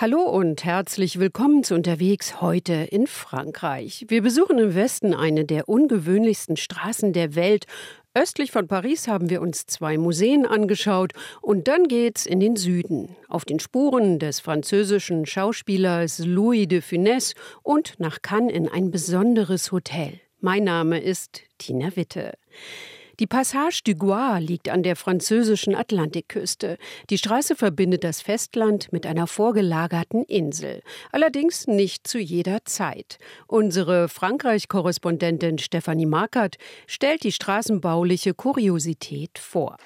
Hallo und herzlich willkommen zu Unterwegs heute in Frankreich. Wir besuchen im Westen eine der ungewöhnlichsten Straßen der Welt. Östlich von Paris haben wir uns zwei Museen angeschaut und dann geht's in den Süden, auf den Spuren des französischen Schauspielers Louis de Funès und nach Cannes in ein besonderes Hotel. Mein Name ist Tina Witte. Die Passage du Gois liegt an der französischen Atlantikküste. Die Straße verbindet das Festland mit einer vorgelagerten Insel. Allerdings nicht zu jeder Zeit. Unsere Frankreich-Korrespondentin Stefanie Markert stellt die straßenbauliche Kuriosität vor.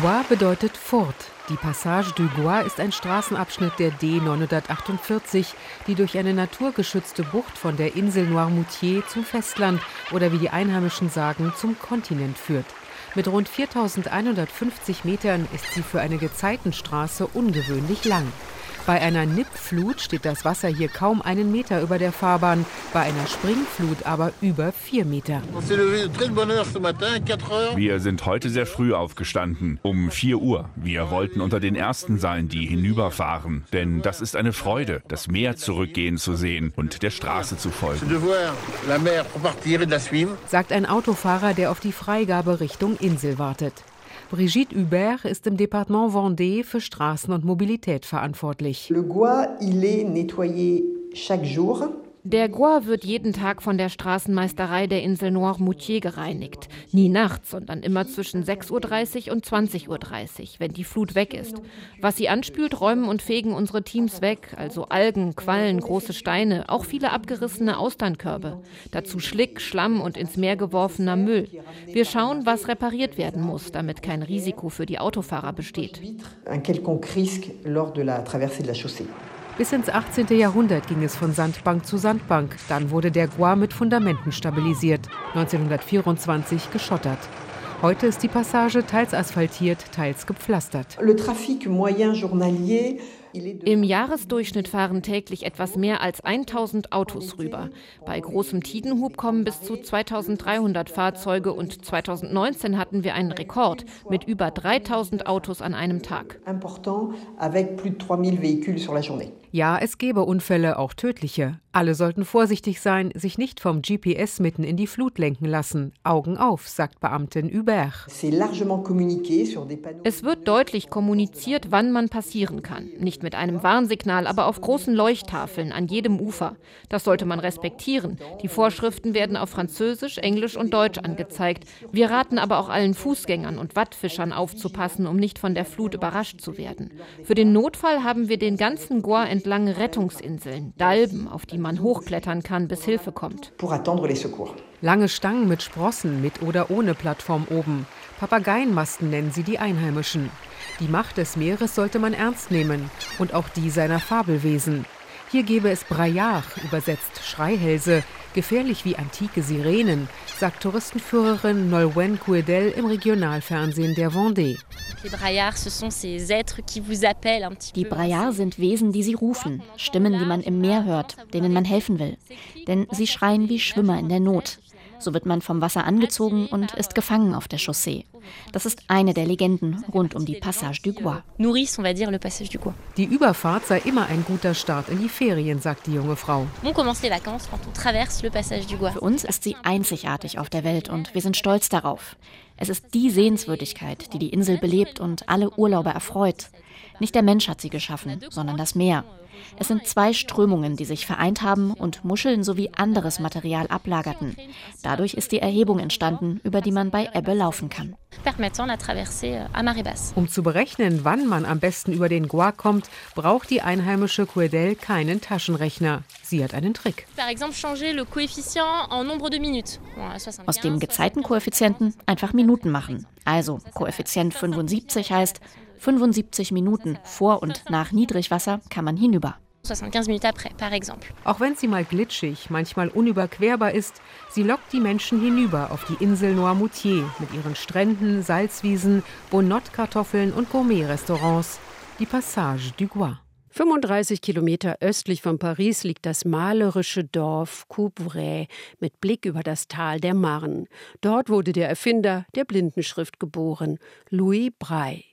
Gois bedeutet Fort. Die Passage du Gois ist ein Straßenabschnitt der D948, die durch eine naturgeschützte Bucht von der Insel Noirmoutier zum Festland oder wie die Einheimischen sagen, zum Kontinent führt. Mit rund 4150 Metern ist sie für eine Gezeitenstraße ungewöhnlich lang. Bei einer Nippflut steht das Wasser hier kaum einen Meter über der Fahrbahn, bei einer Springflut aber über vier Meter. Wir sind heute sehr früh aufgestanden, um 4 Uhr. Wir wollten unter den Ersten sein, die hinüberfahren. Denn das ist eine Freude, das Meer zurückgehen zu sehen und der Straße zu folgen. Sagt ein Autofahrer, der auf die Freigabe Richtung Insel wartet. Brigitte Hubert ist im Departement Vendée für Straßen und Mobilität verantwortlich. Le Gois, il est nettoyé chaque jour der Gois wird jeden Tag von der Straßenmeisterei der Insel Noirmoutier gereinigt. Nie nachts, sondern immer zwischen 6.30 Uhr und 20.30 Uhr, wenn die Flut weg ist. Was sie anspült, räumen und fegen unsere Teams weg, also Algen, Quallen, große Steine, auch viele abgerissene Austernkörbe. Dazu Schlick, Schlamm und ins Meer geworfener Müll. Wir schauen, was repariert werden muss, damit kein Risiko für die Autofahrer besteht. Un quelconque risque lors de la traversée de la chaussée. Bis ins 18. Jahrhundert ging es von Sandbank zu Sandbank. Dann wurde der Gois mit Fundamenten stabilisiert. 1924 geschottert. Heute ist die Passage teils asphaltiert, teils gepflastert. Le trafic moyen journalier im Jahresdurchschnitt fahren täglich etwas mehr als 1000 Autos rüber. Bei großem Tidenhub kommen bis zu 2300 Fahrzeuge und 2019 hatten wir einen Rekord mit über 3000 Autos an einem Tag. Ja, es gäbe Unfälle, auch tödliche. Alle sollten vorsichtig sein, sich nicht vom GPS mitten in die Flut lenken lassen. Augen auf, sagt Beamtin Hubert. Es wird deutlich kommuniziert, wann man passieren kann. Nicht mit einem Warnsignal, aber auf großen Leuchttafeln an jedem Ufer. Das sollte man respektieren. Die Vorschriften werden auf Französisch, Englisch und Deutsch angezeigt. Wir raten aber auch allen Fußgängern und Wattfischern aufzupassen, um nicht von der Flut überrascht zu werden. Für den Notfall haben wir den ganzen Goa entlang Rettungsinseln, Dalben, auf die man hochklettern kann, bis Hilfe kommt. Lange Stangen mit Sprossen, mit oder ohne Plattform oben. Papageienmasten nennen sie die Einheimischen. Die Macht des Meeres sollte man ernst nehmen und auch die seiner Fabelwesen. Hier gäbe es Braillard, übersetzt Schreihälse, gefährlich wie antike Sirenen, sagt Touristenführerin Nolwenn Couedel im Regionalfernsehen der Vendée. Die Braillards sind Wesen, die sie rufen, Stimmen, die man im Meer hört, denen man helfen will. Denn sie schreien wie Schwimmer in der Not. So wird man vom Wasser angezogen und ist gefangen auf der Chaussee. Das ist eine der Legenden rund um die Passage du Gois. Die Überfahrt sei immer ein guter Start in die Ferien, sagt die junge Frau. Für uns ist sie einzigartig auf der Welt und wir sind stolz darauf. Es ist die Sehenswürdigkeit, die die Insel belebt und alle Urlauber erfreut. Nicht der Mensch hat sie geschaffen, sondern das Meer. Es sind zwei Strömungen, die sich vereint haben und Muscheln sowie anderes Material ablagerten. Dadurch ist die Erhebung entstanden, über die man bei Ebbe laufen kann. Um zu berechnen, wann man am besten über den Gois kommt, braucht die einheimische Couedel keinen Taschenrechner. Sie hat einen Trick. Aus dem Gezeitenkoeffizienten einfach Minuten machen. Also Koeffizient 75 heißt 75 Minuten vor und nach Niedrigwasser kann man hinüber. Auch wenn sie mal glitschig, manchmal unüberquerbar ist, sie lockt die Menschen hinüber auf die Insel Noirmoutier mit ihren Stränden, Salzwiesen, Bonot-Kartoffeln und Gourmet-Restaurants. Die Passage du Gois. 35 Kilometer östlich von Paris liegt das malerische Dorf Coupvray mit Blick über das Tal der Marne. Dort wurde der Erfinder der Blindenschrift geboren, Louis Braille.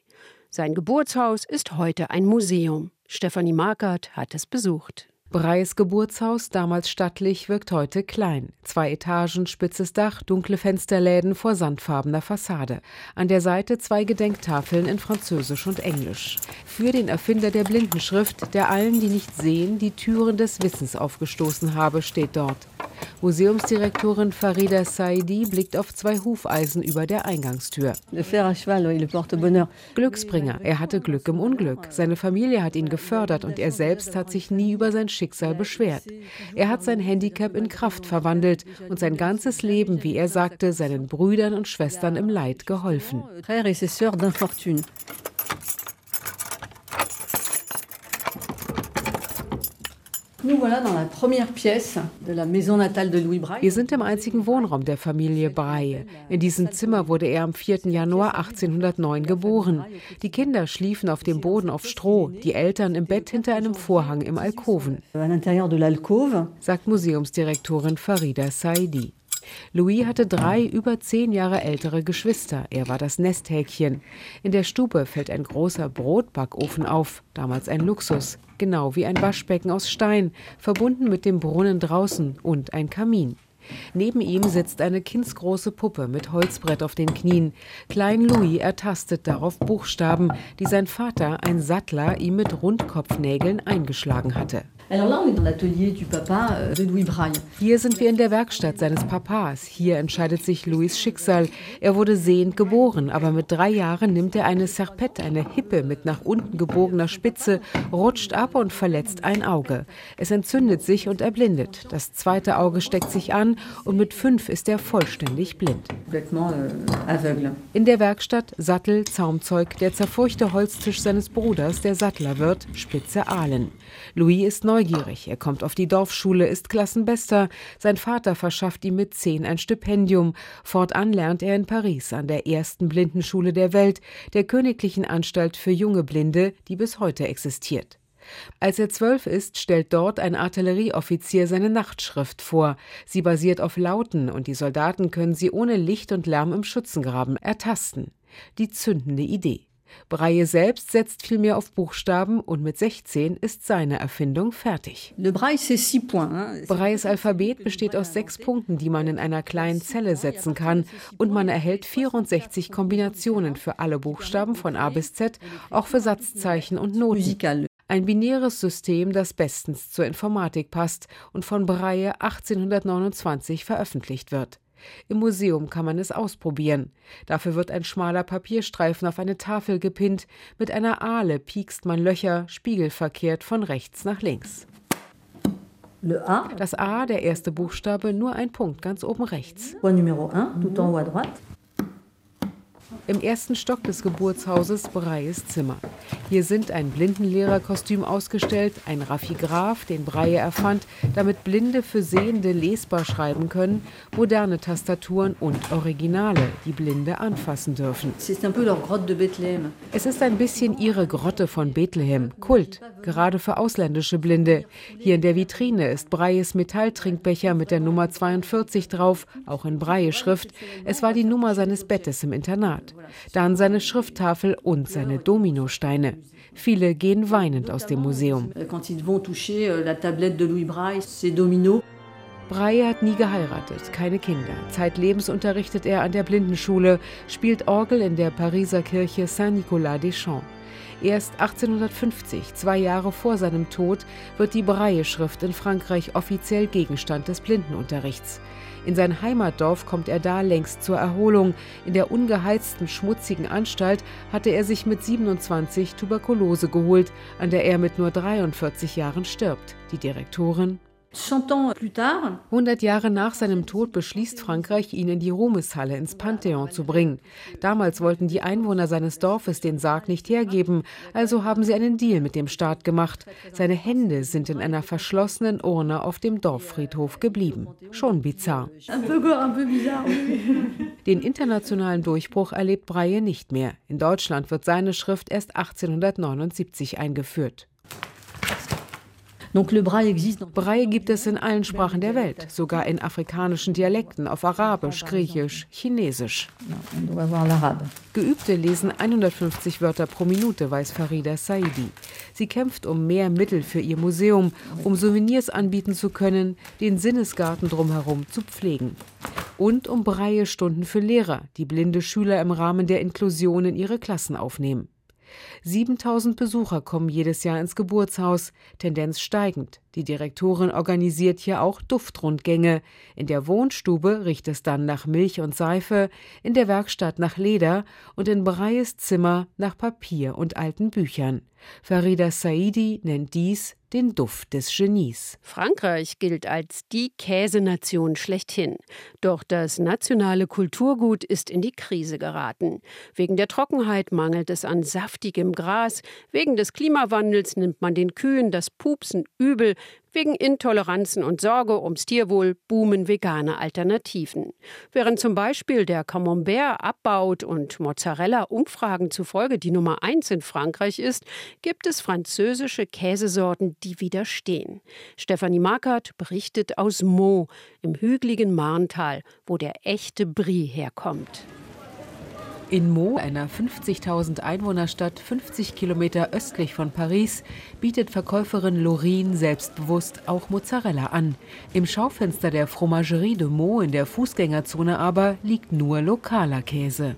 Sein Geburtshaus ist heute ein Museum. Stefanie Markert hat es besucht. Breis Geburtshaus, damals stattlich, wirkt heute klein. Zwei Etagen, spitzes Dach, dunkle Fensterläden vor sandfarbener Fassade. An der Seite zwei Gedenktafeln in Französisch und Englisch. Für den Erfinder der Blindenschrift, der allen, die nicht sehen, die Türen des Wissens aufgestoßen habe, steht dort. Museumsdirektorin Farida Saidi blickt auf zwei Hufeisen über der Eingangstür. Glücksbringer, er hatte Glück im Unglück. Seine Familie hat ihn gefördert und er selbst hat sich nie über sein Schicksal beschwert. Er hat sein Handicap in Kraft verwandelt und sein ganzes Leben, wie er sagte, seinen Brüdern und Schwestern im Leid geholfen. Wir sind im einzigen Wohnraum der Familie Braille. In diesem Zimmer wurde er am 4. Januar 1809 geboren. Die Kinder schliefen auf dem Boden auf Stroh, die Eltern im Bett hinter einem Vorhang im Alkoven, sagt Museumsdirektorin Farida Saidi. Louis hatte drei über zehn Jahre ältere Geschwister. Er war das Nesthäkchen. In der Stube fällt ein großer Brotbackofen auf, damals ein Luxus, genau wie ein Waschbecken aus Stein, verbunden mit dem Brunnen draußen und ein Kamin. Neben ihm sitzt eine kindsgroße Puppe mit Holzbrett auf den Knien. Klein Louis ertastet darauf Buchstaben, die sein Vater, ein Sattler, ihm mit Rundkopfnägeln eingeschlagen hatte. Euh, Hier sind wir in der Werkstatt seines Papas. Hier entscheidet sich Louis Schicksal. Er wurde sehend geboren, aber mit drei Jahren nimmt er eine Serpette, eine Hippe mit nach unten gebogener Spitze, rutscht ab und verletzt ein Auge. Es entzündet sich und erblindet. Das zweite Auge steckt sich an und mit fünf ist er vollständig blind. Euh, in der Werkstatt Sattel, Zaumzeug, der zerfurchte Holztisch seines Bruders, der Sattler wird, spitze Aalen. Louis ist neugierig. Er kommt auf die Dorfschule, ist Klassenbester. Sein Vater verschafft ihm mit zehn ein Stipendium. Fortan lernt er in Paris an der ersten Blindenschule der Welt, der Königlichen Anstalt für junge Blinde, die bis heute existiert. Als er zwölf ist, stellt dort ein Artillerieoffizier seine Nachtschrift vor. Sie basiert auf Lauten und die Soldaten können sie ohne Licht und Lärm im Schützengraben ertasten. Die zündende Idee. Braille selbst setzt vielmehr auf Buchstaben und mit 16 ist seine Erfindung fertig. Brailles Alphabet besteht aus sechs Punkten, die man in einer kleinen Zelle setzen kann und man erhält 64 Kombinationen für alle Buchstaben von A bis Z, auch für Satzzeichen und Noten. Ein binäres System, das bestens zur Informatik passt und von Braille 1829 veröffentlicht wird. Im Museum kann man es ausprobieren. Dafür wird ein schmaler Papierstreifen auf eine Tafel gepinnt. Mit einer Ahle piekst man Löcher, spiegelverkehrt von rechts nach links. Das A, der erste Buchstabe, nur ein Punkt ganz oben rechts. Point numéro 1, tout en haut à droite im ersten Stock des Geburtshauses Breyes Zimmer. Hier sind ein Blindenlehrerkostüm ausgestellt, ein Raffigraph, den Breie erfand, damit Blinde für Sehende lesbar schreiben können, moderne Tastaturen und Originale, die Blinde anfassen dürfen. Es ist ein bisschen ihre Grotte von Bethlehem, Kult, gerade für ausländische Blinde. Hier in der Vitrine ist Breyes Metalltrinkbecher mit der Nummer 42 drauf, auch in Breie-Schrift. Es war die Nummer seines Bettes im Internat. Dann seine Schrifttafel und seine Dominosteine. Viele gehen weinend aus dem Museum. Euh, Breyer hat nie geheiratet, keine Kinder. Zeitlebens unterrichtet er an der Blindenschule, spielt Orgel in der Pariser Kirche Saint-Nicolas des Champs. Erst 1850, zwei Jahre vor seinem Tod, wird die Braille-Schrift in Frankreich offiziell Gegenstand des Blindenunterrichts. In sein Heimatdorf kommt er da längst zur Erholung. In der ungeheizten, schmutzigen Anstalt hatte er sich mit 27 Tuberkulose geholt, an der er mit nur 43 Jahren stirbt. Die Direktorin 100 Jahre nach seinem Tod beschließt Frankreich, ihn in die Ruhmeshalle ins Pantheon zu bringen. Damals wollten die Einwohner seines Dorfes den Sarg nicht hergeben, also haben sie einen Deal mit dem Staat gemacht. Seine Hände sind in einer verschlossenen Urne auf dem Dorffriedhof geblieben. Schon bizarr. Den internationalen Durchbruch erlebt Breie nicht mehr. In Deutschland wird seine Schrift erst 1879 eingeführt. Brei gibt es in allen Sprachen der Welt, sogar in afrikanischen Dialekten auf Arabisch, Griechisch, Chinesisch. Geübte lesen 150 Wörter pro Minute, weiß Farida Saidi. Sie kämpft um mehr Mittel für ihr Museum, um Souvenirs anbieten zu können, den Sinnesgarten drumherum zu pflegen. Und um Breie-Stunden für Lehrer, die blinde Schüler im Rahmen der Inklusion in ihre Klassen aufnehmen. 7000 Besucher kommen jedes Jahr ins Geburtshaus, Tendenz steigend. Die Direktorin organisiert hier auch Duftrundgänge. In der Wohnstube riecht es dann nach Milch und Seife, in der Werkstatt nach Leder und in Breies Zimmer nach Papier und alten Büchern. Farida Saidi nennt dies den Duft des Genies. Frankreich gilt als die Käsenation schlechthin. Doch das nationale Kulturgut ist in die Krise geraten. Wegen der Trockenheit mangelt es an saftigem Gras. Wegen des Klimawandels nimmt man den Kühen das Pupsen übel. Wegen Intoleranzen und Sorge ums Tierwohl boomen vegane Alternativen. Während zum Beispiel der Camembert abbaut und Mozzarella Umfragen zufolge die Nummer eins in Frankreich ist, gibt es französische Käsesorten, die widerstehen. Stefanie Markert berichtet aus Meaux im hügeligen Marntal, wo der echte Brie herkommt. In Meaux, einer 50.000 Einwohnerstadt 50 Kilometer östlich von Paris, bietet Verkäuferin Lorine selbstbewusst auch Mozzarella an. Im Schaufenster der Fromagerie de Meaux in der Fußgängerzone aber liegt nur lokaler Käse.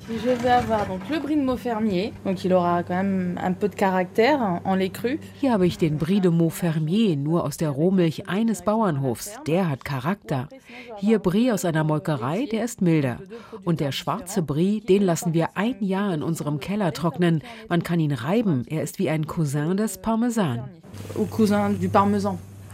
Hier habe ich den Brie de Meaux Fermier nur aus der Rohmilch eines Bauernhofs. Der hat Charakter. Hier Brie aus einer Molkerei, der ist milder. Und der schwarze Brie, den lassen wir wir ein Jahr in unserem Keller trocknen. Man kann ihn reiben. Er ist wie ein Cousin des Parmesan.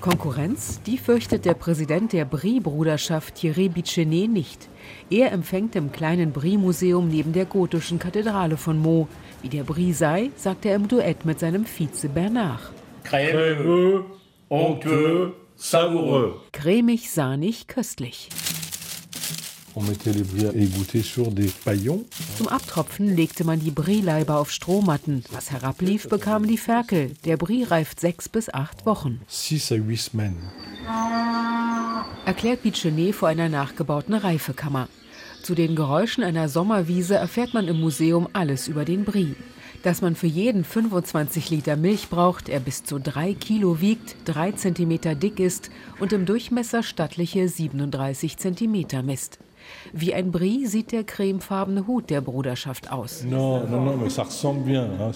Konkurrenz? Die fürchtet der Präsident der Brie-Bruderschaft Thierry Bichenet nicht. Er empfängt im kleinen Brie-Museum neben der gotischen Kathedrale von Meaux. Wie der Brie sei, sagt er im Duett mit seinem Vize Bernard. Crème, onctueux, savoureux. Cremig, sahnig, köstlich. Zum Abtropfen legte man die Brie-Leiber auf Strohmatten. Was herablief, bekamen die Ferkel. Der Brie reift sechs bis acht Wochen. Erklärt Bichenet vor einer nachgebauten Reifekammer. Zu den Geräuschen einer Sommerwiese erfährt man im Museum alles über den Brie. Dass man für jeden 25 Liter Milch braucht, er bis zu drei Kilo wiegt, drei Zentimeter dick ist und im Durchmesser stattliche 37 Zentimeter misst. Wie ein Brie sieht der cremefarbene Hut der Bruderschaft aus.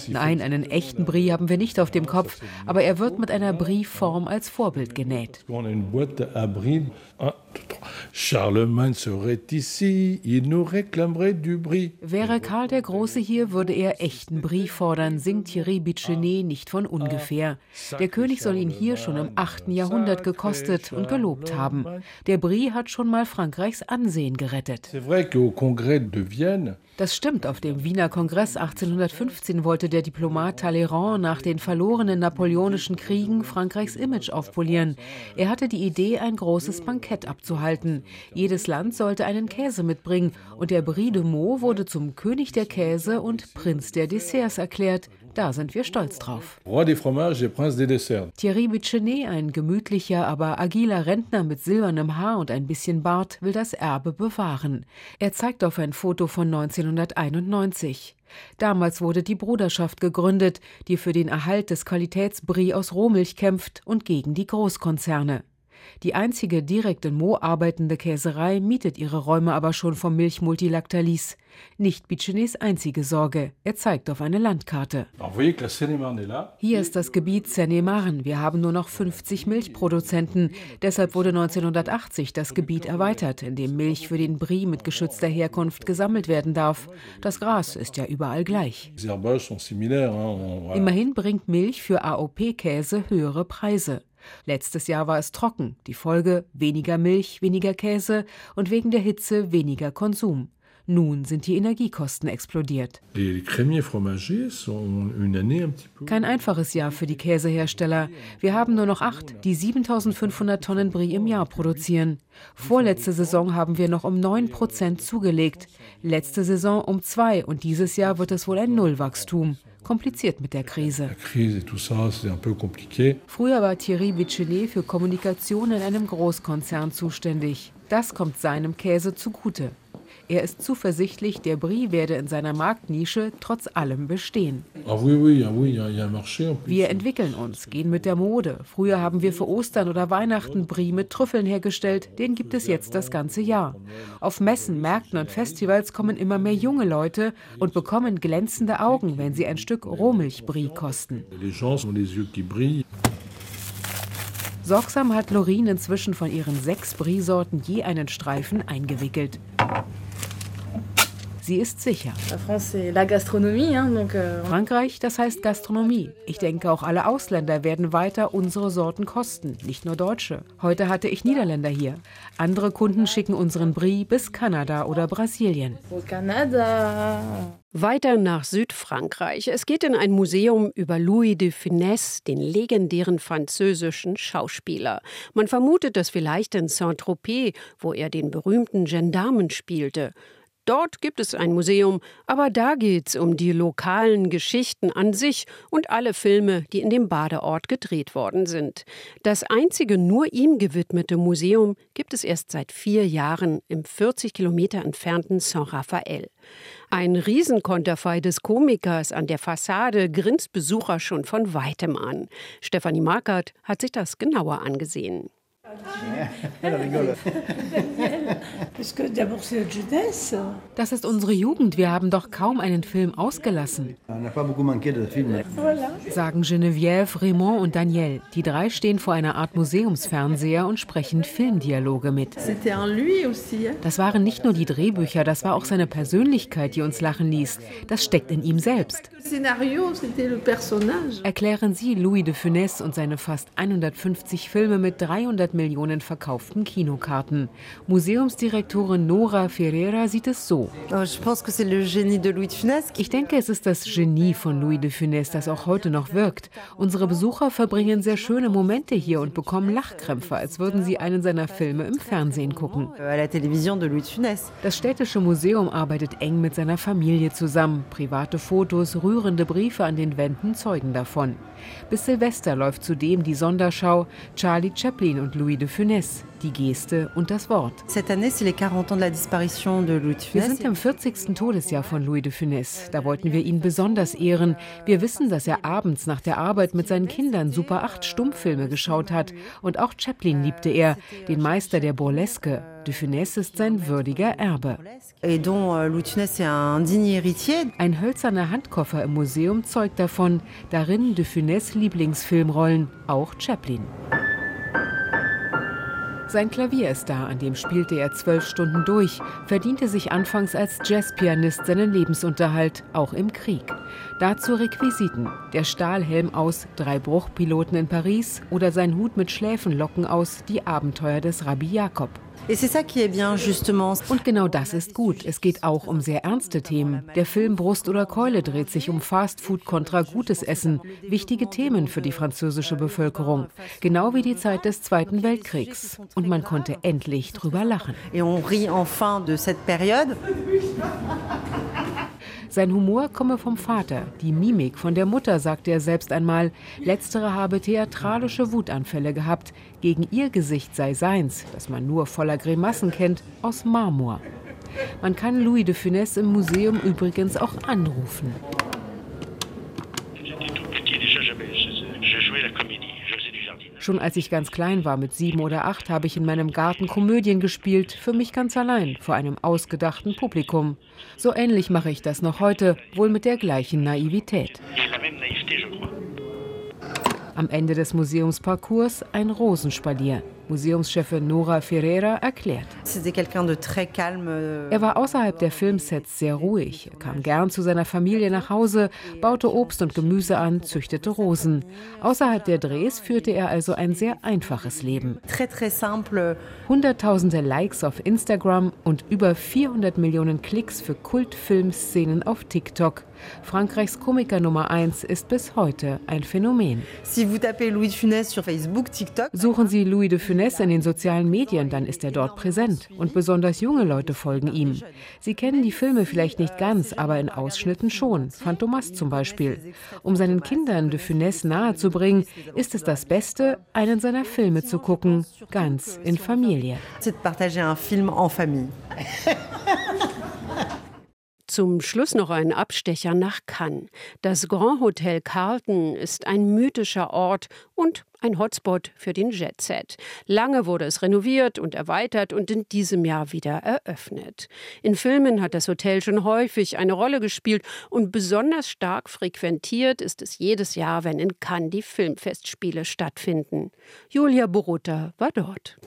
Nein, einen echten Brie haben wir nicht auf dem Kopf, aber er wird mit einer Brie-Form als Vorbild genäht. Charlemagne serait ici, il nous réclamerait du Brie. Wäre Karl der Große hier, würde er echten Brie fordern, singt Thierry Bichenet nicht von ungefähr. Der König soll ihn hier schon im 8. Jahrhundert gekostet und gelobt haben. Der Brie hat schon mal Frankreichs Ansehen gerettet. C'est vrai qu'au congrès de Vienne, das stimmt. Auf dem Wiener Kongress 1815 wollte der Diplomat Talleyrand nach den verlorenen napoleonischen Kriegen Frankreichs Image aufpolieren. Er hatte die Idee, ein großes Bankett abzuhalten. Jedes Land sollte einen Käse mitbringen und der Brie de Meaux wurde zum König der Käse und Prinz der Desserts erklärt. Da sind wir stolz drauf. Roi des fromages et prince des desserts. Thierry Bichenet, ein gemütlicher, aber agiler Rentner mit silbernem Haar und ein bisschen Bart, will das Erbe bewahren. Er zeigt auf ein Foto von 1991. Damals wurde die Bruderschaft gegründet, die für den Erhalt des Qualitätsbrie aus Rohmilch kämpft und gegen die Großkonzerne. Die einzige direkt in Mo arbeitende Käserei mietet ihre Räume aber schon vom Milchmultilactalis. Nicht Bichenets einzige Sorge. Er zeigt auf eine Landkarte. Hier ist das Gebiet Seine-Marne. Wir haben nur noch 50 Milchproduzenten. Deshalb wurde 1980 das Gebiet erweitert, in dem Milch für den Brie mit geschützter Herkunft gesammelt werden darf. Das Gras ist ja überall gleich. Immerhin bringt Milch für AOP-Käse höhere Preise. Letztes Jahr war es trocken, die Folge weniger Milch, weniger Käse und wegen der Hitze weniger Konsum. Nun sind die Energiekosten explodiert. Kein einfaches Jahr für die Käsehersteller. Wir haben nur noch acht, die 7500 Tonnen Brie im Jahr produzieren. Vorletzte Saison haben wir noch um 9 Prozent zugelegt. Letzte Saison um zwei und dieses Jahr wird es wohl ein Nullwachstum kompliziert mit der Krise. Früher war Thierry Bichelet für Kommunikation in einem Großkonzern zuständig. Das kommt seinem Käse zugute. Er ist zuversichtlich, der Brie werde in seiner Marktnische trotz allem bestehen. Ah wir entwickeln uns, gehen mit der Mode. Früher haben wir für Ostern oder Weihnachten Brie mit Trüffeln hergestellt, den gibt es jetzt das ganze Jahr. Auf Messen, Märkten und Festivals kommen immer mehr junge Leute und bekommen glänzende Augen, wenn sie ein Stück Rohmilchbrie kosten. Sorgsam hat Lorin inzwischen von ihren sechs Brie-Sorten je einen Streifen eingewickelt. Sie ist sicher. Euh, Frankreich, das heißt Gastronomie. Ich denke, auch alle Ausländer werden weiter unsere Sorten kosten, nicht nur Deutsche. Heute hatte ich Niederländer hier. Andere Kunden schicken unseren Brie bis Kanada oder Brasilien. Weiter nach Südfrankreich. Es geht in ein Museum über Louis de Funès, den legendären französischen Schauspieler. Man vermutet das vielleicht in Saint-Tropez, wo er den berühmten Gendarmen spielte. Dort gibt es ein Museum, aber da geht's um die lokalen Geschichten an sich und alle Filme, die in dem Badeort gedreht worden sind. Das einzige nur ihm gewidmete Museum gibt es erst seit vier Jahren im 40 Kilometer entfernten Saint-Raphael. Ein Riesenkonterfei des Komikers an der Fassade grinst Besucher schon von weitem an. Stefanie Markert hat sich das genauer angesehen. Das ist unsere Jugend. Wir haben doch kaum einen Film ausgelassen. Sagen Geneviève, Raymond und Daniel. Die drei stehen vor einer Art Museumsfernseher und sprechen Filmdialoge mit. Das waren nicht nur die Drehbücher, das war auch seine Persönlichkeit, die uns lachen ließ. Das steckt in ihm selbst. Erklären Sie Louis de Funès und seine fast 150 Filme mit 300 Millionen verkauften Kinokarten. Museumsdirektorin Nora Ferreira sieht es so. Oh, ich denke, es ist das Genie von Louis de Funès, das auch heute noch wirkt. Unsere Besucher verbringen sehr schöne Momente hier und bekommen Lachkrämpfe, als würden sie einen seiner Filme im Fernsehen gucken. Das städtische Museum arbeitet eng mit seiner Familie zusammen. Private Fotos, rührende Briefe an den Wänden zeugen davon. Bis Silvester läuft zudem die Sonderschau Charlie Chaplin und Louis de Funès, die Geste und das Wort. Wir sind im 40. Todesjahr von Louis de Funès. Da wollten wir ihn besonders ehren. Wir wissen, dass er abends nach der Arbeit mit seinen Kindern Super 8 Stummfilme geschaut hat. Und auch Chaplin liebte er, den Meister der Burleske. De Funès ist sein würdiger Erbe. Euh, Ein hölzerner Handkoffer im Museum zeugt davon, darin de Funès Lieblingsfilmrollen, auch Chaplin. Sein Klavier ist da, an dem spielte er zwölf Stunden durch, verdiente sich anfangs als Jazzpianist seinen Lebensunterhalt, auch im Krieg. Dazu Requisiten, der Stahlhelm aus Drei Bruchpiloten in Paris oder sein Hut mit Schläfenlocken aus Die Abenteuer des Rabbi Jakob. Und genau das ist gut. Es geht auch um sehr ernste Themen. Der Film Brust oder Keule dreht sich um Fastfood kontra gutes Essen. Wichtige Themen für die französische Bevölkerung. Genau wie die Zeit des Zweiten Weltkriegs. Und man konnte endlich drüber lachen. Et on rit enfin de cette période. Sein Humor komme vom Vater, die Mimik von der Mutter, sagte er selbst einmal. Letztere habe theatralische Wutanfälle gehabt. Gegen ihr Gesicht sei seins, das man nur voller Grimassen kennt, aus Marmor. Man kann Louis de Funès im Museum übrigens auch anrufen. Schon als ich ganz klein war, mit sieben oder acht, habe ich in meinem Garten Komödien gespielt, für mich ganz allein, vor einem ausgedachten Publikum. So ähnlich mache ich das noch heute, wohl mit der gleichen Naivität. Am Ende des Museumsparcours ein Rosenspalier. Museumschefin Nora Ferreira erklärt. Euh, er war außerhalb der Filmsets sehr ruhig. Er kam gern zu seiner Familie nach Hause, baute Obst und Gemüse an, züchtete Rosen. Außerhalb der Drehs führte er also ein sehr einfaches Leben. Hunderttausende Likes auf Instagram und über 400 Millionen Klicks für Kultfilmszenen auf TikTok. Frankreichs Komiker Nummer 1 ist bis heute ein Phänomen. Suchen Sie Louis de Funès in den sozialen Medien, dann ist er dort präsent. Und besonders junge Leute folgen ihm. Sie kennen die Filme vielleicht nicht ganz, aber in Ausschnitten schon. Phantomas zum Beispiel. Um seinen Kindern de Funès nahezubringen, ist es das Beste, einen seiner Filme zu gucken, ganz in Familie. Zum Schluss noch ein Abstecher nach Cannes. Das Grand Hotel Carlton ist ein mythischer Ort und ein Hotspot für den Jet Set. Lange wurde es renoviert und erweitert und in diesem Jahr wieder eröffnet. In Filmen hat das Hotel schon häufig eine Rolle gespielt und besonders stark frequentiert ist es jedes Jahr, wenn in Cannes die Filmfestspiele stattfinden. Julia Borutta war dort.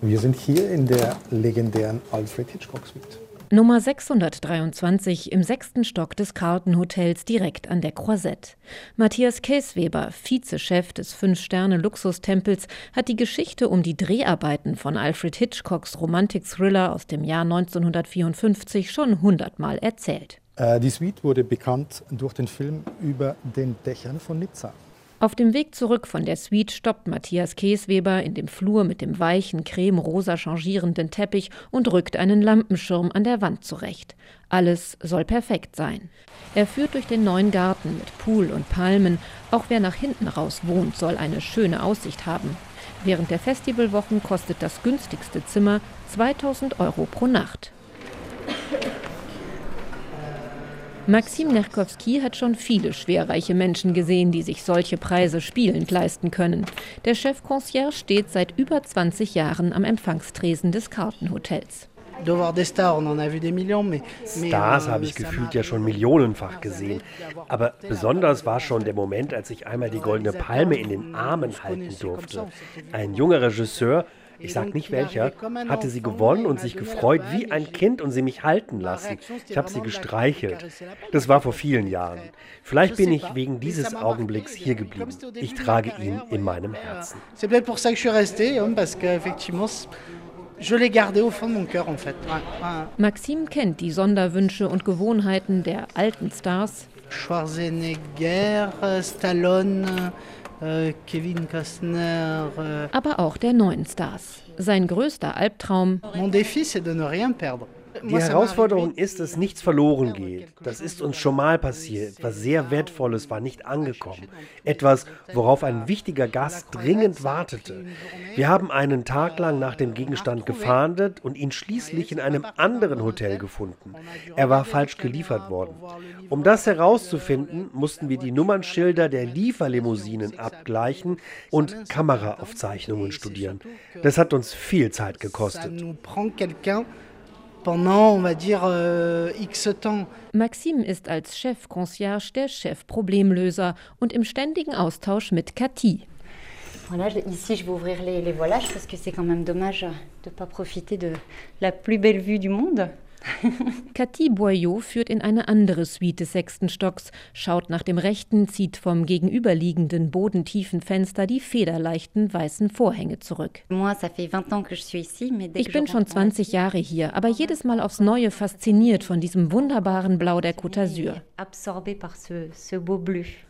Wir sind hier in der legendären Alfred Hitchcock Suite. Nummer 623 im sechsten Stock des Carlton Hotels direkt an der Croisette. Matthias Käsweber, Vizechef des Fünf-Sterne-Luxustempels, hat die Geschichte um die Dreharbeiten von Alfred Hitchcocks Romantik-Thriller aus dem Jahr 1954 schon hundertmal erzählt. Äh, die Suite wurde bekannt durch den Film über den Dächern von Nizza. Auf dem Weg zurück von der Suite stoppt Matthias Käsweber in dem Flur mit dem weichen, cremerosa changierenden Teppich und rückt einen Lampenschirm an der Wand zurecht. Alles soll perfekt sein. Er führt durch den neuen Garten mit Pool und Palmen. Auch wer nach hinten raus wohnt, soll eine schöne Aussicht haben. Während der Festivalwochen kostet das günstigste Zimmer 2000 Euro pro Nacht. Maxim Nerkowski hat schon viele schwerreiche Menschen gesehen, die sich solche Preise spielend leisten können. Der Chef-Concierge steht seit über 20 Jahren am Empfangstresen des Kartenhotels. Stars habe ich gefühlt ja schon millionenfach gesehen. Aber besonders war schon der Moment, als ich einmal die Goldene Palme in den Armen halten durfte. Ein junger Regisseur ich sage nicht welcher, hatte sie gewonnen und sich gefreut wie ein Kind und sie mich halten lassen. Ich habe sie gestreichelt. Das war vor vielen Jahren. Vielleicht bin ich wegen dieses Augenblicks hier geblieben. Ich trage ihn in meinem Herzen. Maxim kennt die Sonderwünsche und Gewohnheiten der alten Stars. Schwarzenegger, Stallone, Kevin Costner. Äh Aber auch der neuen Stars. Sein größter Albtraum. Mon défi, c'est de ne rien perdre. Die Herausforderung ist, dass nichts verloren geht. Das ist uns schon mal passiert. Etwas sehr Wertvolles war nicht angekommen. Etwas, worauf ein wichtiger Gast dringend wartete. Wir haben einen Tag lang nach dem Gegenstand gefahndet und ihn schließlich in einem anderen Hotel gefunden. Er war falsch geliefert worden. Um das herauszufinden, mussten wir die Nummernschilder der Lieferlimousinen abgleichen und Kameraaufzeichnungen studieren. Das hat uns viel Zeit gekostet pendant, on va dire, euh, X temps. Maxime ist als Chef-Concierge der Chef-Problemlöser und im ständigen Austausch mit Cathy. Voilà, ici je vais ouvrir les, les voilages parce que c'est quand même dommage de ne pas profiter de la plus belle vue du monde. Cathy Boyot führt in eine andere Suite des sechsten Stocks, schaut nach dem rechten, zieht vom gegenüberliegenden bodentiefen Fenster die federleichten weißen Vorhänge zurück. Ich bin schon 20 Jahre hier, aber jedes Mal aufs Neue fasziniert von diesem wunderbaren Blau der Côte d'Azur.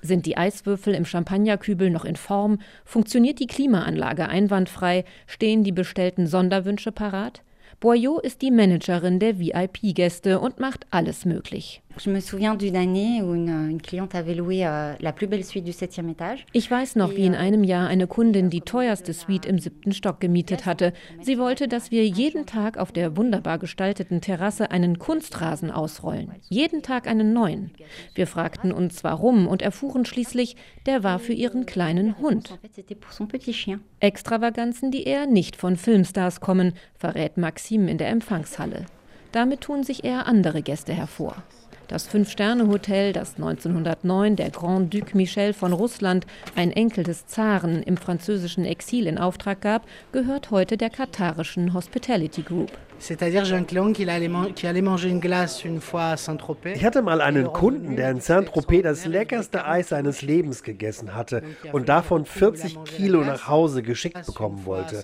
Sind die Eiswürfel im Champagnerkübel noch in Form? Funktioniert die Klimaanlage einwandfrei? Stehen die bestellten Sonderwünsche parat? Boyot ist die Managerin der VIP-Gäste und macht alles möglich. Euh. Ich weiß noch, wie in einem Jahr eine Kundin die teuerste Suite im siebten Stock gemietet hatte. Sie wollte, dass wir jeden Tag auf der wunderbar gestalteten Terrasse einen Kunstrasen ausrollen. Jeden Tag einen neuen. Wir fragten uns warum und erfuhren schließlich, der war für ihren kleinen Hund. Extravaganzen, die eher nicht von Filmstars kommen, verrät Maxim in der Empfangshalle. Damit tun sich eher andere Gäste hervor. Das Fünf-Sterne-Hotel, das 1909 der Grand Duc Michel von Russland, ein Enkel des Zaren, im französischen Exil in Auftrag gab, gehört heute der katarischen Hospitality Group. Ich hatte mal einen Kunden, der in Saint-Tropez das leckerste Eis seines Lebens gegessen hatte und davon 40 Kilo nach Hause geschickt bekommen wollte.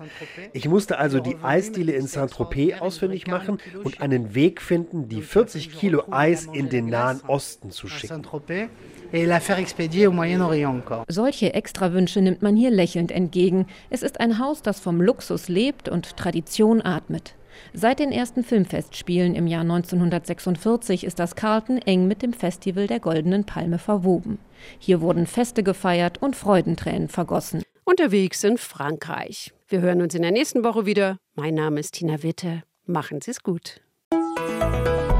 Ich musste also die Eisdiele in Saint-Tropez ausfindig machen und einen Weg finden, die 40 Kilo Eis in den Nahen Osten zu schicken. Solche Extrawünsche nimmt man hier lächelnd entgegen. Es ist ein Haus, das vom Luxus lebt und Tradition atmet. Seit den ersten Filmfestspielen im Jahr 1946 ist das Carlton eng mit dem Festival der Goldenen Palme verwoben. Hier wurden Feste gefeiert und Freudentränen vergossen. Unterwegs in Frankreich. Wir hören uns in der nächsten Woche wieder. Mein Name ist Tina Witte. Machen Sie es gut.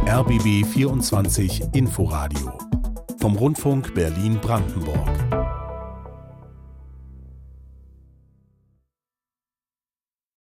RBB 24 Inforadio vom Rundfunk Berlin-Brandenburg.